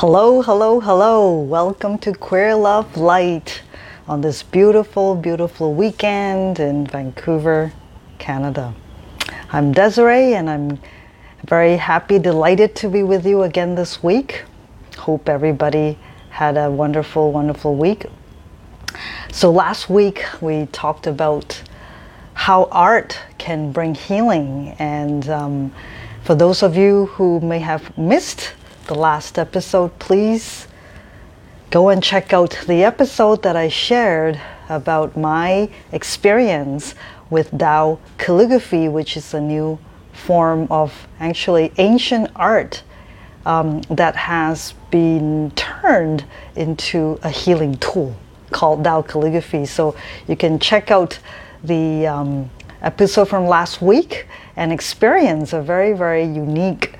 Hello, hello, hello. Welcome to Queer Love Light on this beautiful, beautiful weekend in Vancouver, Canada. I'm Desiree and I'm very happy, delighted to be with you again this week. Hope everybody had a wonderful, wonderful week. So, last week we talked about how art can bring healing, and um, for those of you who may have missed the last episode, please go and check out the episode that I shared about my experience with Dao calligraphy, which is a new form of actually ancient art um, that has been turned into a healing tool called Dao calligraphy. So you can check out the um, episode from last week and experience a very, very unique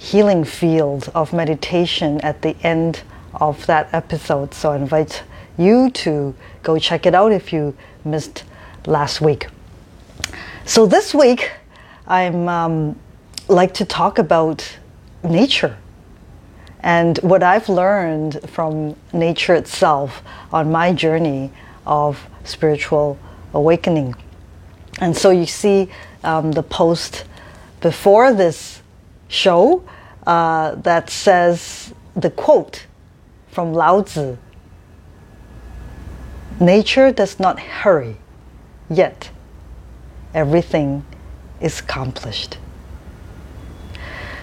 healing field of meditation at the end of that episode. So I invite you to go check it out if you missed last week. So this week, I'm um, like to talk about nature and what I've learned from nature itself on my journey of spiritual awakening. And so you see um, the post before this show uh, that says the quote from Lao Tzu Nature does not hurry, yet everything is accomplished.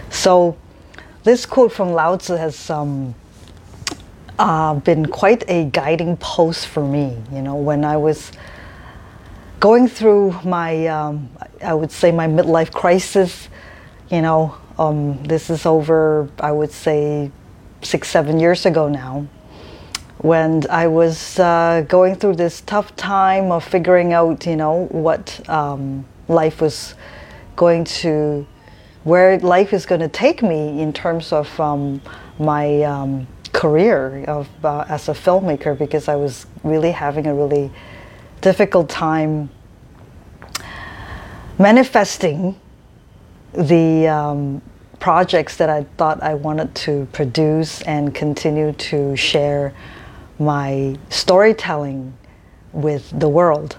So, this quote from Lao Tzu has um, uh, been quite a guiding post for me. You know, when I was going through my, um, I would say, my midlife crisis, you know, um, this is over, I would say, six, seven years ago now, when I was uh, going through this tough time of figuring out, you know, what um, life was going to, where life is going to take me in terms of um, my um, career of uh, as a filmmaker, because I was really having a really difficult time manifesting the um, projects that I thought I wanted to produce and continue to share my storytelling with the world.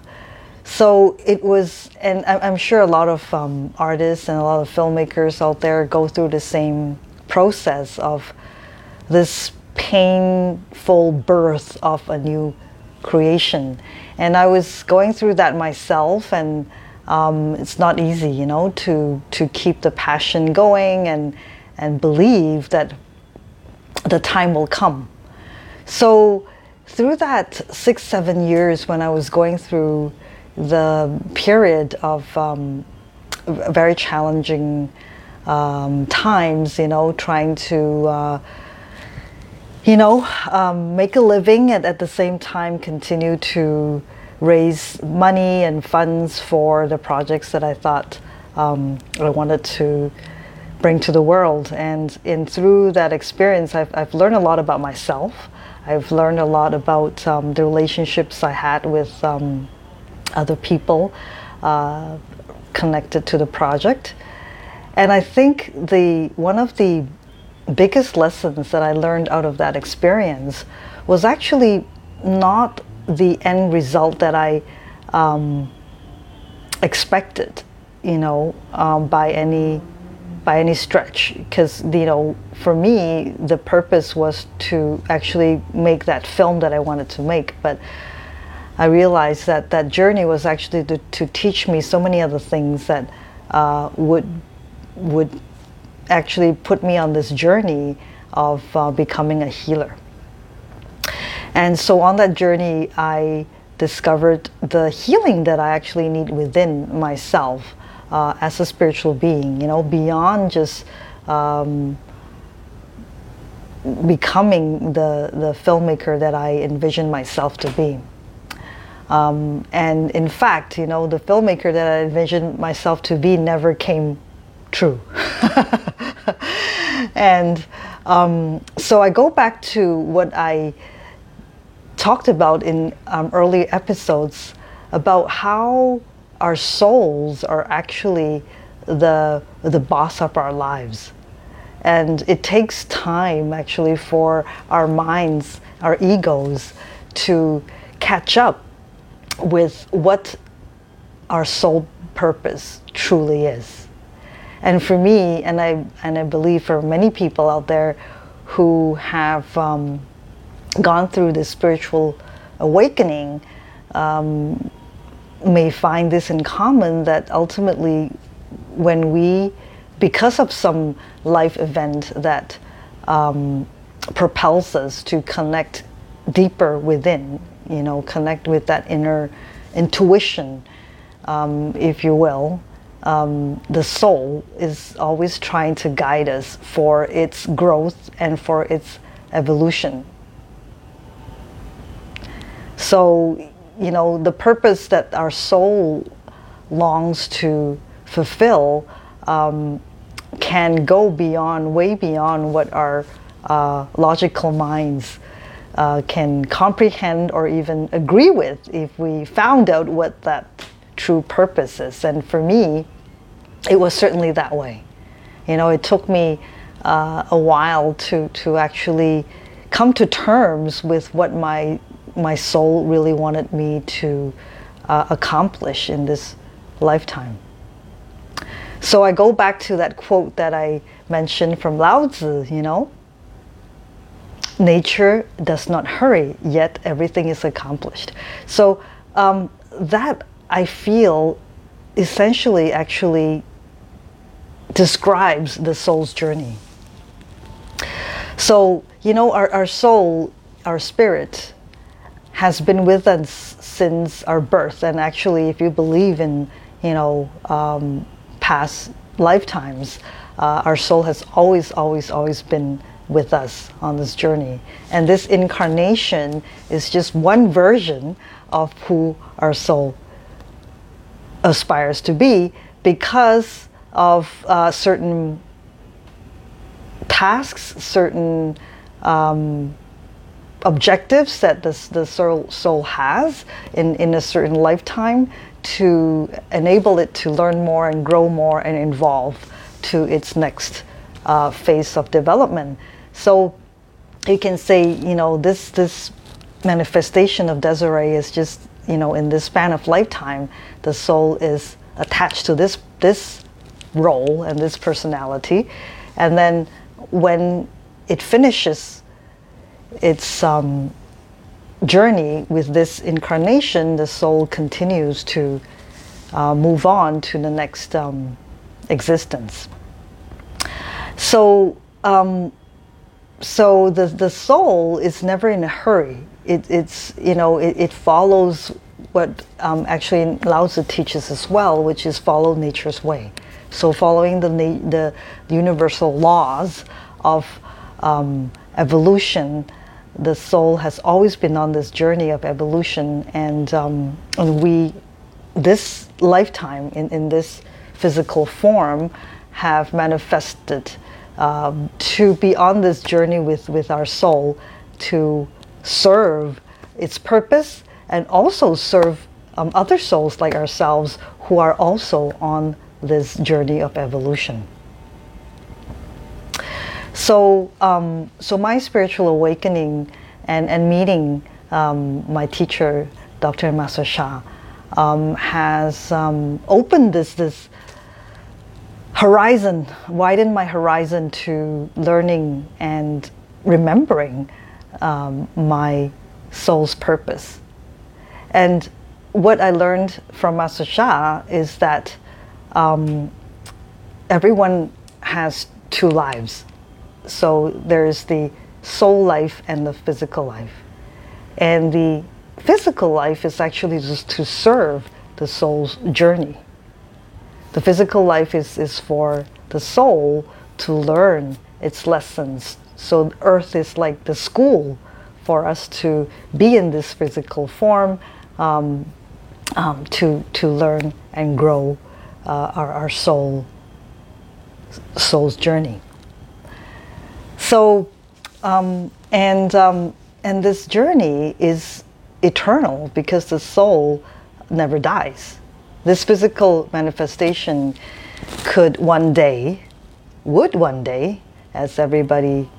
So it was, and I'm sure a lot of um, artists and a lot of filmmakers out there go through the same process of this painful birth of a new creation. And I was going through that myself and um, it's not easy, you know, to to keep the passion going and and believe that the time will come. So through that six seven years when I was going through the period of um, very challenging um, times, you know, trying to uh, you know um, make a living and at the same time continue to raise money and funds for the projects that I thought um, I wanted to bring to the world. And in through that experience, I've, I've learned a lot about myself. I've learned a lot about um, the relationships I had with um, other people uh, connected to the project. And I think the one of the biggest lessons that I learned out of that experience was actually not the end result that I um, expected, you know, um, by any by any stretch. Because you know, for me, the purpose was to actually make that film that I wanted to make, but. I realized that that journey was actually to, to teach me so many other things that uh, would would actually put me on this journey of uh, becoming a healer. And so on that journey, I discovered the healing that I actually need within myself uh, as a spiritual being, you know, beyond just um, becoming the, the filmmaker that I envisioned myself to be. Um, and in fact, you know, the filmmaker that I envisioned myself to be never came true. and um, so I go back to what I talked about in um, early episodes about how our souls are actually the the boss of our lives And it takes time actually for our minds, our egos, to catch up with what our soul purpose truly is. And for me, and I, and I believe for many people out there who have um, gone through this spiritual awakening, um, may find this in common that ultimately, when we, because of some life event that um, propels us to connect deeper within, you know, connect with that inner intuition, um, if you will, um, the soul is always trying to guide us for its growth and for its evolution. So, you know, the purpose that our soul longs to fulfill um, can go beyond, way beyond what our uh, logical minds uh, can comprehend or even agree with if we found out what that true purpose is. And for me, it was certainly that way. You know, it took me uh, a while to, to actually come to terms with what my, my soul really wanted me to uh, accomplish in this lifetime. So I go back to that quote that I mentioned from Lao Tzu, you know, nature does not hurry, yet everything is accomplished. So um, that I feel essentially actually describes the soul's journey. So, you know, our, our soul, our spirit, has been with us since our birth. And actually, if you believe in, you know, um, past lifetimes, uh, our soul has always, always, always been with us on this journey. And this incarnation is just one version of who our soul aspires to be because of uh, certain tasks, certain um, objectives that the, the soul, soul has in, in a certain lifetime to enable it to learn more and grow more and evolve to its next uh, phase of development. So you can say, you know, this this manifestation of Desiree is just, you know, in this span of lifetime, the soul is attached to this this role and this personality, and then when it finishes its um, journey with this incarnation, the soul continues to uh, move on to the next um, existence. So um, so the, the soul is never in a hurry. It, it's, you know, it, it follows what um, actually Lao Tzu teaches as well, which is follow nature's way. So following the, the universal laws of um, evolution, the soul has always been on this journey of evolution and, um, and we, this lifetime in, in this physical form have manifested um, to be on this journey with, with our soul to serve its purpose and also serve um, other souls like ourselves who are also on this journey of evolution. So, um, so my spiritual awakening and, and meeting um, my teacher, Dr. Master Sha, um, has um, opened this, this horizon, widened my horizon to learning and remembering um, my soul's purpose. And what I learned from Master Sha is that um, everyone has two lives. So there's the soul life and the physical life. And the physical life is actually just to serve the soul's journey. The physical life is, is for the soul to learn its lessons. So earth is like the school for us to be in this physical form, um, um, to, to learn and grow uh, our, our soul, soul's journey. So, um, and, um, and this journey is eternal because the soul never dies. This physical manifestation could one day, would one day, as everybody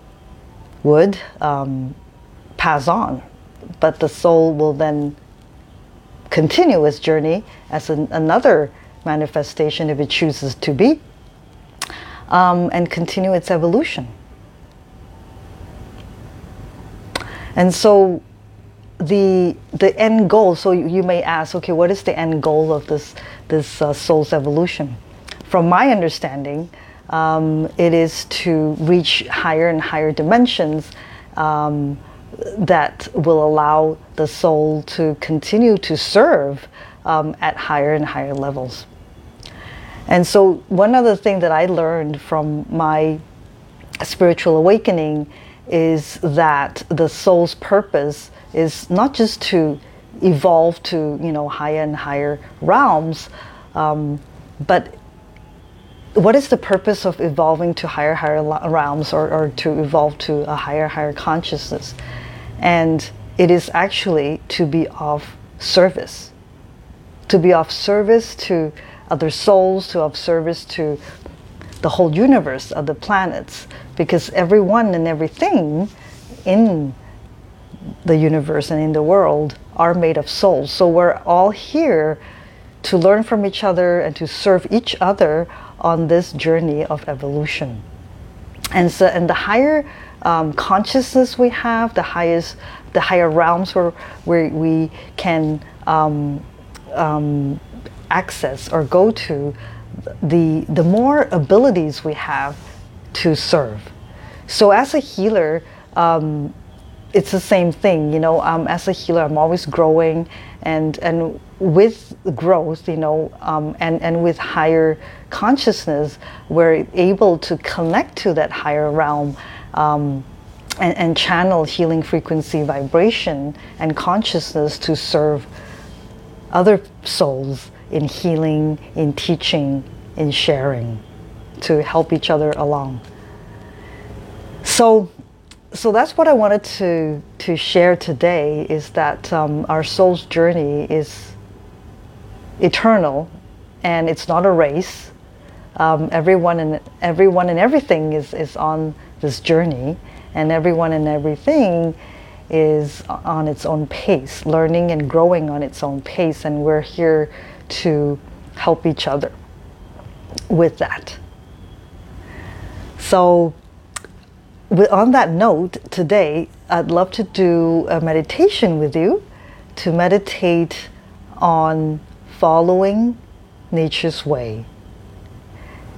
would, um, pass on. But the soul will then continue its journey as an, another manifestation if it chooses to be, um, and continue its evolution. And so the the end goal. So you may ask, okay, what is the end goal of this this uh, soul's evolution? From my understanding, um, it is to reach higher and higher dimensions um, that will allow the soul to continue to serve um, at higher and higher levels. And so, one other thing that I learned from my spiritual awakening is that the soul's purpose is not just to evolve to you know higher and higher realms, um, but what is the purpose of evolving to higher higher realms or, or to evolve to a higher higher consciousness? And it is actually to be of service, to be of service to other souls, to of service to the whole universe, of the planets, because everyone and everything in the universe and in the world are made of souls. So we're all here to learn from each other and to serve each other on this journey of evolution. And so, and the higher um, consciousness we have, the highest, the higher realms where, where we can um, um, access or go to, the the more abilities we have to serve. So as a healer, um, it's the same thing. You know, um, as a healer, I'm always growing, and and with growth, you know, um, and and with higher consciousness, we're able to connect to that higher realm. Um, and, and channel healing frequency vibration and consciousness to serve other souls in healing, in teaching, in sharing, to help each other along. So, so that's what I wanted to to share today. Is that um, our soul's journey is eternal, and it's not a race. Um, everyone and everyone and everything is is on this journey, and everyone and everything is on its own pace, learning and growing on its own pace, and we're here to help each other with that. So, on that note, today I'd love to do a meditation with you to meditate on following nature's way,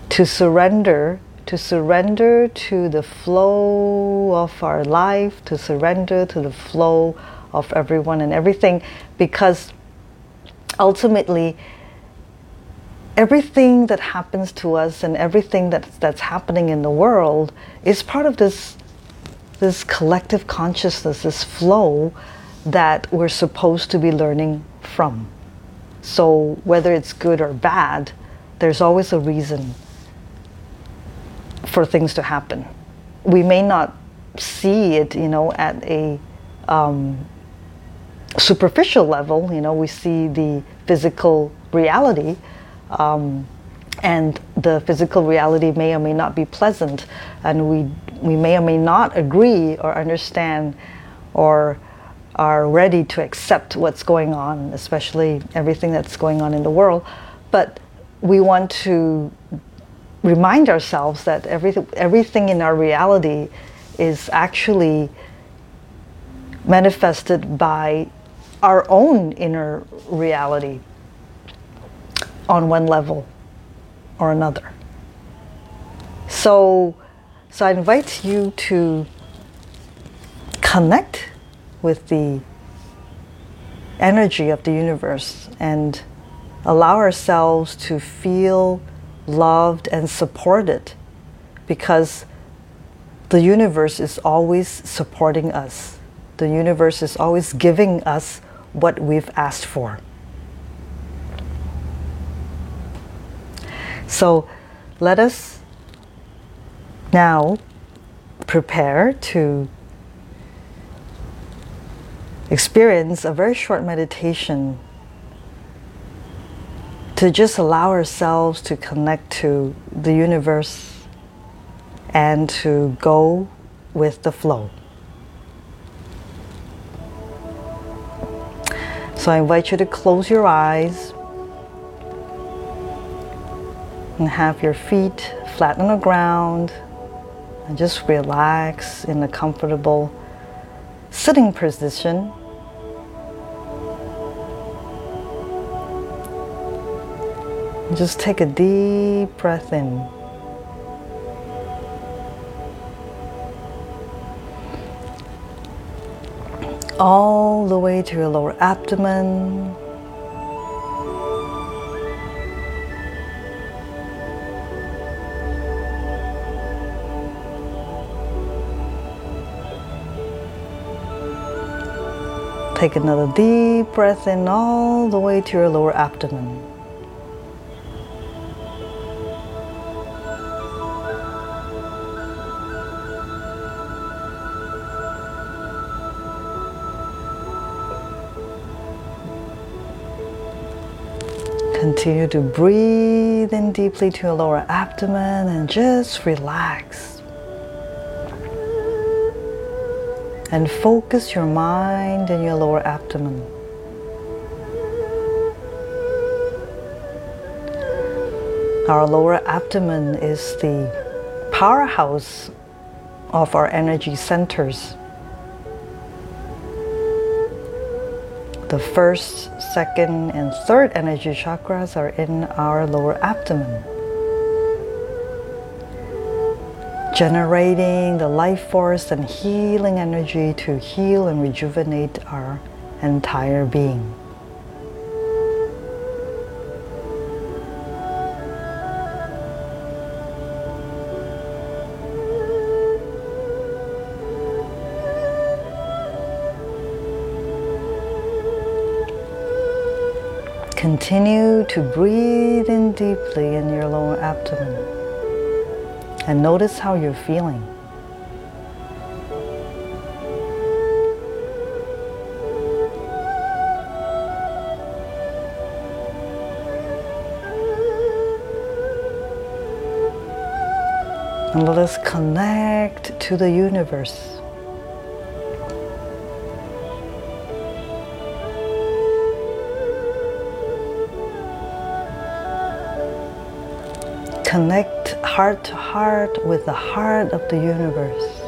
to surrender, to surrender to the flow of our life, to surrender to the flow of everyone and everything, because ultimately, everything that happens to us and everything that's, that's happening in the world is part of this, this collective consciousness, this flow that we're supposed to be learning from. So, whether it's good or bad, there's always a reason for things to happen. We may not see it, you know, at a um, superficial level, you know, we see the physical reality, um, and the physical reality may or may not be pleasant, and we we may or may not agree or understand, or are ready to accept what's going on, especially everything that's going on in the world. But we want to remind ourselves that everything everything in our reality is actually manifested by our own inner reality on one level or another. So, so I invite you to connect with the energy of the universe and allow ourselves to feel loved and supported because the universe is always supporting us. The universe is always giving us what we've asked for. So let us now prepare to experience a very short meditation to just allow ourselves to connect to the universe and to go with the flow. So I invite you to close your eyes and have your feet flat on the ground and just relax in a comfortable sitting position. Just take a deep breath in. All the way to your lower abdomen, Take another deep breath in all the way to your lower abdomen. Continue to breathe in deeply to your lower abdomen and just relax. and focus your mind in your lower abdomen. Our lower abdomen is the powerhouse of our energy centers. The first, second, and third energy chakras are in our lower abdomen. generating the life force and healing energy to heal and rejuvenate our entire being. Continue to breathe in deeply in your lower abdomen and notice how you're feeling. And let us connect to the universe. Connect heart to heart with the heart of the universe.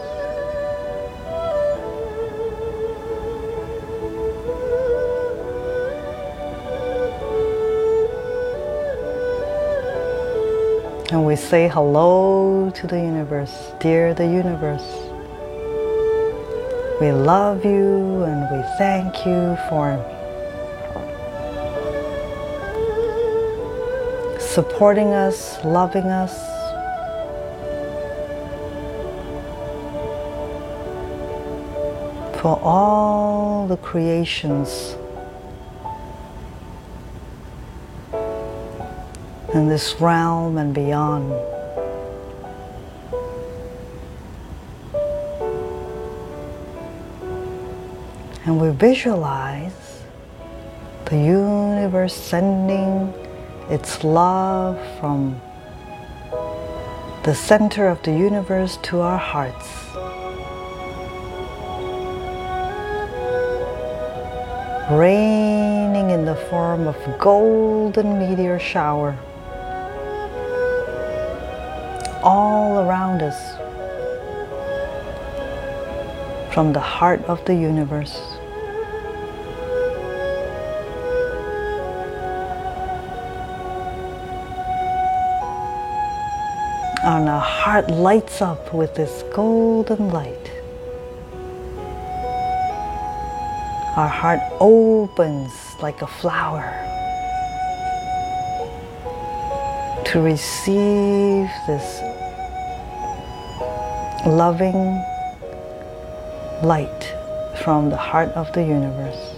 And we say hello to the universe, dear the universe. We love you and we thank you for supporting us, loving us. For all the creations in this realm and beyond. And we visualize the universe sending its love from the center of the universe to our hearts. Raining in the form of golden meteor shower all around us from the heart of the universe. And our heart lights up with this golden light. Our heart opens like a flower to receive this loving light from the heart of the universe.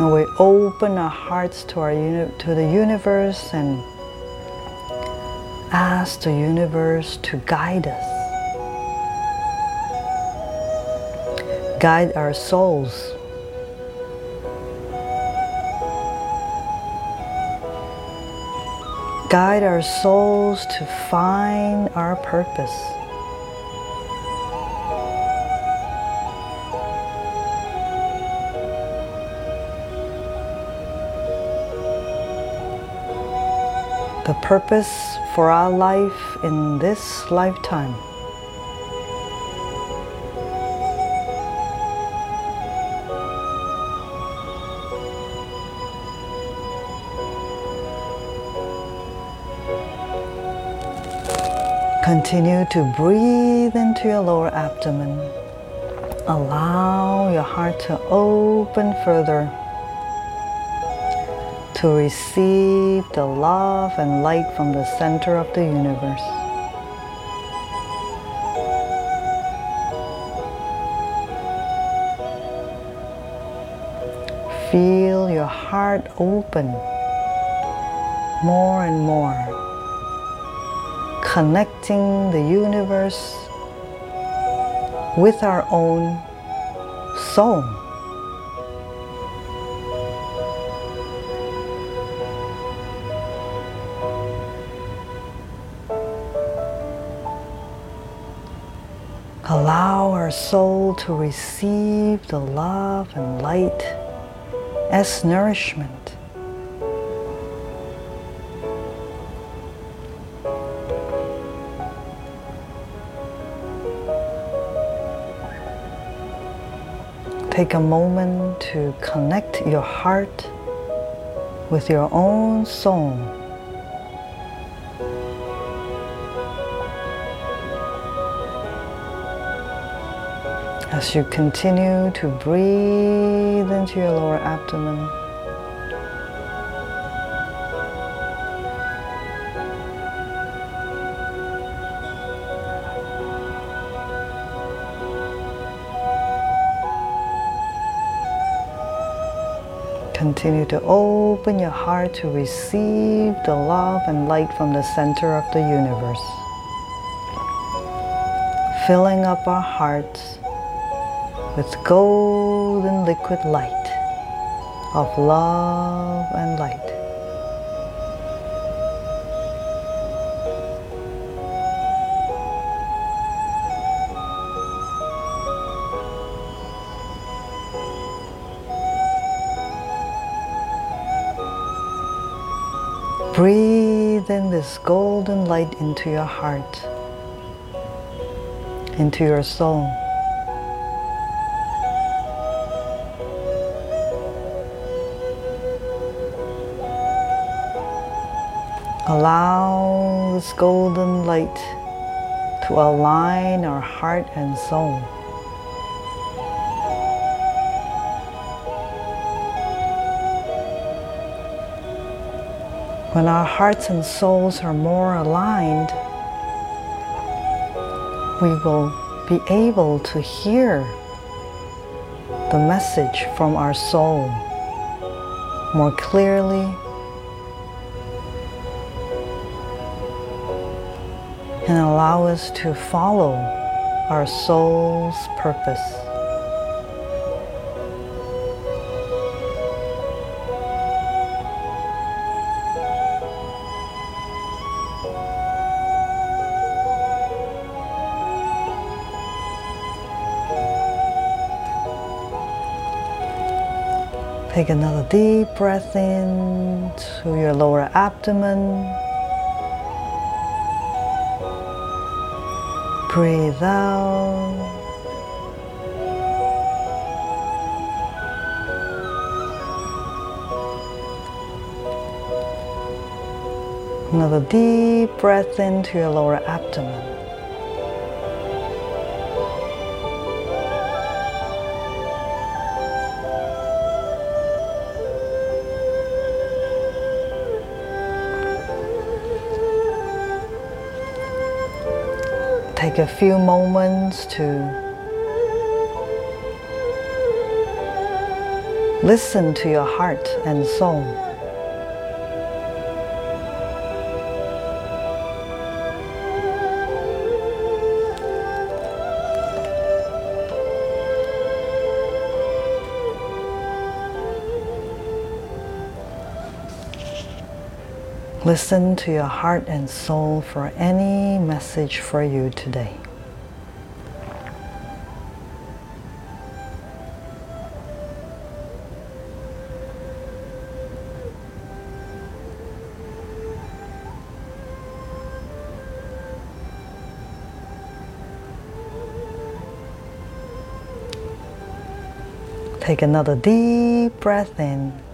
And we open our hearts to, our uni- to the universe and ask the universe to guide us. guide our souls guide our souls to find our purpose. The purpose for our life in this lifetime. Continue to breathe into your lower abdomen. Allow your heart to open further to receive the love and light from the center of the universe. Feel your heart open more and more connecting the universe with our own soul. Soul to receive the love and light as nourishment. Take a moment to connect your heart with your own soul. As you continue to breathe into your lower abdomen. Continue to open your heart to receive the love and light from the center of the universe. Filling up our hearts with golden liquid light of love and light. Breathe in this golden light into your heart, into your soul. Allow this golden light to align our heart and soul. When our hearts and souls are more aligned, we will be able to hear the message from our soul more clearly and allow us to follow our soul's purpose. Take another deep breath in to your lower abdomen. Breathe out. Another deep breath into your lower abdomen. Take a few moments to listen to your heart and soul. Listen to your heart and soul for any message for you today. Take another deep breath in.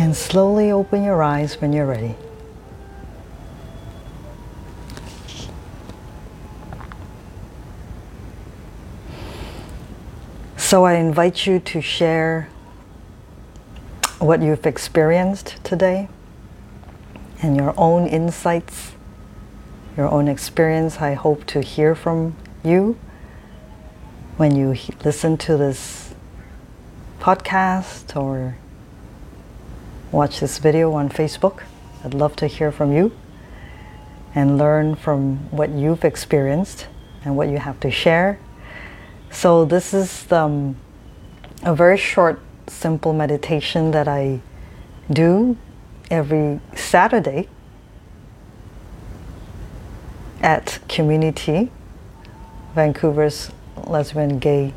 And slowly open your eyes when you're ready. So I invite you to share what you've experienced today and your own insights, your own experience. I hope to hear from you when you listen to this podcast or watch this video on Facebook. I'd love to hear from you and learn from what you've experienced and what you have to share. So, this is um, a very short, simple meditation that I do every Saturday at Qmunity, Vancouver's Lesbian Gay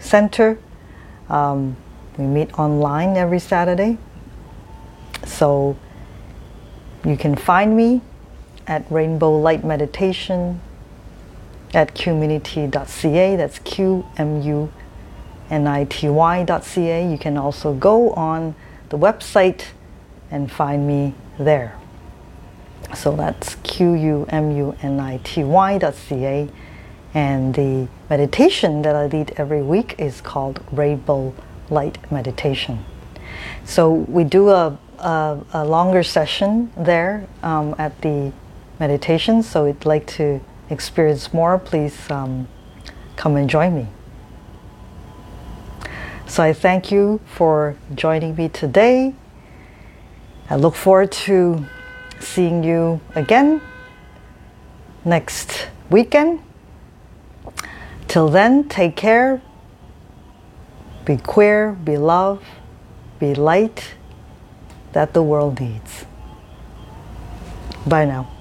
Center. Um, we meet online every Saturday. So you can find me at Rainbow Light Meditation at qmunity.ca. That's Q M U N I T Y.ca. You can also go on the website and find me there. So that's Q U M U N I T Y dot C A. And the meditation that I lead every week is called Rainbow Light Meditation. So we do a, a, a longer session there um, at the meditation. So if you'd like to experience more, please um, come and join me. So I thank you for joining me today. I look forward to seeing you again next weekend. Till then, take care. Be queer, be love, be light that the world needs. Bye now.